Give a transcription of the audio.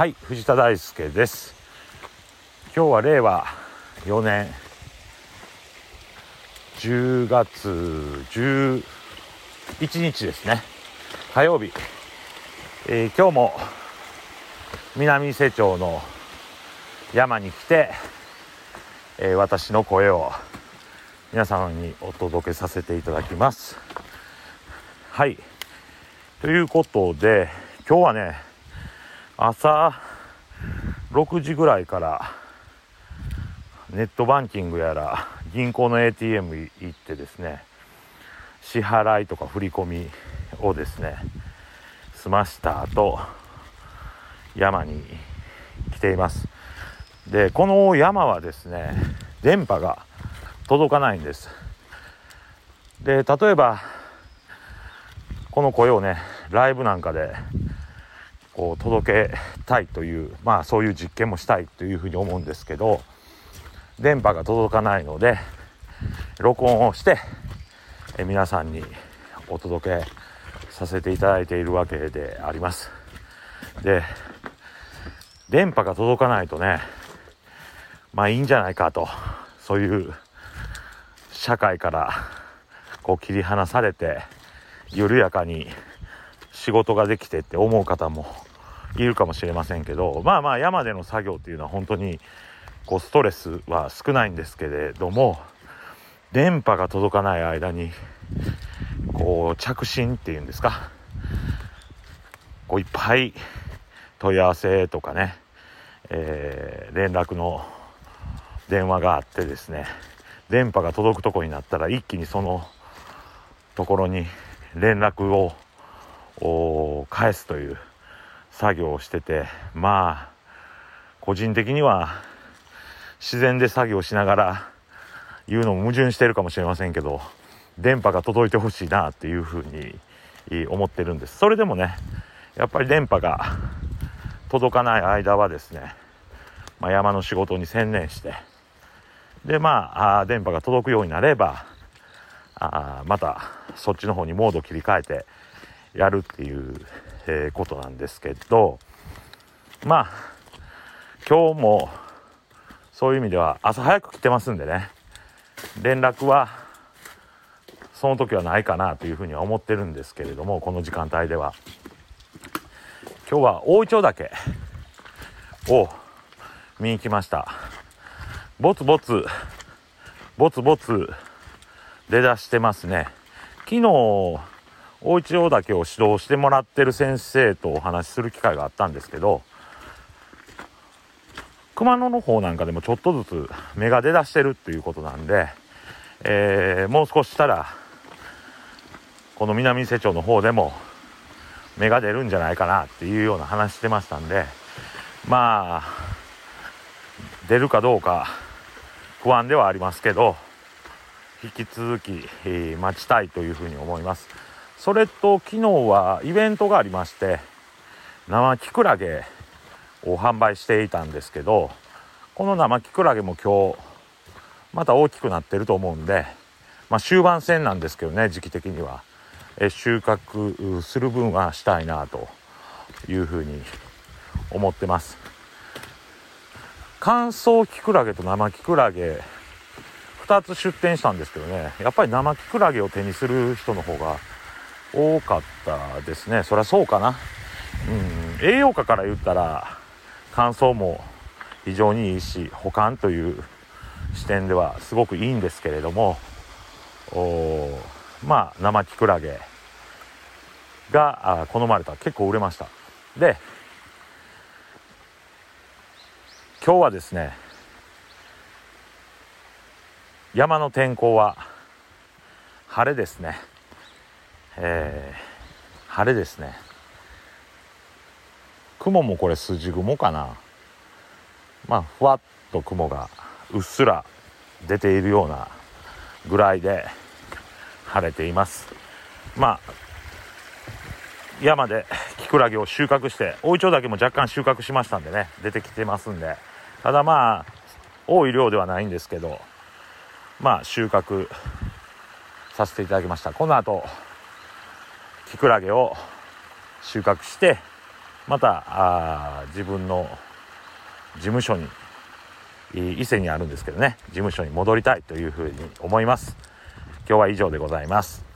はい藤田大輔です。今日は令和4年10月11日ですね。火曜日、えー、今日も南伊勢町の山に来て、えー、私の声を皆様にお届けさせていただきます。はい。ということで今日はね朝6時ぐらいからネットバンキングやら銀行の ATM 行ってですね支払いとか振り込みをですね済ました後山に来ています。でこの山はですね電波が届かないんです。で例えばこの声をねライブなんかで届けたいというまあそういう実験もしたいというふうに思うんですけど電波が届かないので録音をしてえ皆さんにお届けさせていただいているわけであります。で電波が届かないとねまあいいんじゃないかとそういう社会からこう切り離されて緩やかに仕事ができてって思う方もいるかもしれませんけどまあまあ山での作業っていうのは本当にこうストレスは少ないんですけれども電波が届かない間にこう着信っていうんですかこういっぱい問い合わせとかね、えー、連絡の電話があってですね電波が届くとこになったら一気にそのところに連絡を返すという作業をしててまあ個人的には自然で作業しながら言うのも矛盾してるかもしれませんけど電波が届いてほしいなっていうふうに思ってるんです。それでもねやっぱり電波が届かない間はですね、まあ、山の仕事に専念してでまあ電波が届くようになればあまたそっちの方にモード切り替えてやるっていう、え、ことなんですけどまあ今日もそういう意味では朝早く来てますんでね連絡はその時はないかなというふうには思ってるんですけれどもこの時間帯では。今日は大井町岳を見に来ました。ぼつぼつぼつぼつ出だしてますね。昨日大一郎岳を指導してもらってる先生とお話しする機会があったんですけど熊野の方なんかでもちょっとずつ芽が出だしてるっていうことなんで、えー、もう少ししたらこの南伊勢町の方でも芽が出るんじゃないかなっていうような話してましたんでまあ出るかどうか不安ではありますけど引き続き、えー、待ちたいというふうに思います。それと昨日はイベントがありまして生きくらげを販売していたんですけどこの生きくらげも今日また大きくなってると思うんで、まあ、終盤戦なんですけどね時期的には。え収穫する分はしたいなというふうに思ってます。乾燥きくらげと生きくらげ2つ出店したんですけどねやっぱり生きくらげを手にする人の方が多かったですね。そりゃそうかな。うん。栄養価から言ったら乾燥も非常にいいし保管という視点ではすごくいいんですけれども。まあ生きくらげが好まれた結構売れました。で今日はですね山の天候は晴れですね。えー、晴れですね。雲もこれ筋雲かな。まあふわっと雲がうっすら出ているようなぐらいで晴れています。まあ山でキクラゲを収穫して大イチョウだけも若干収穫しましたんでね出てきてますんで。ただまあ多い量ではないんですけどまあ収穫させていただきました。この後キクラゲを収穫してまた自分の事務所に伊勢にあるんですけどね事務所に戻りたいというふうに思います。今日は以上でございます。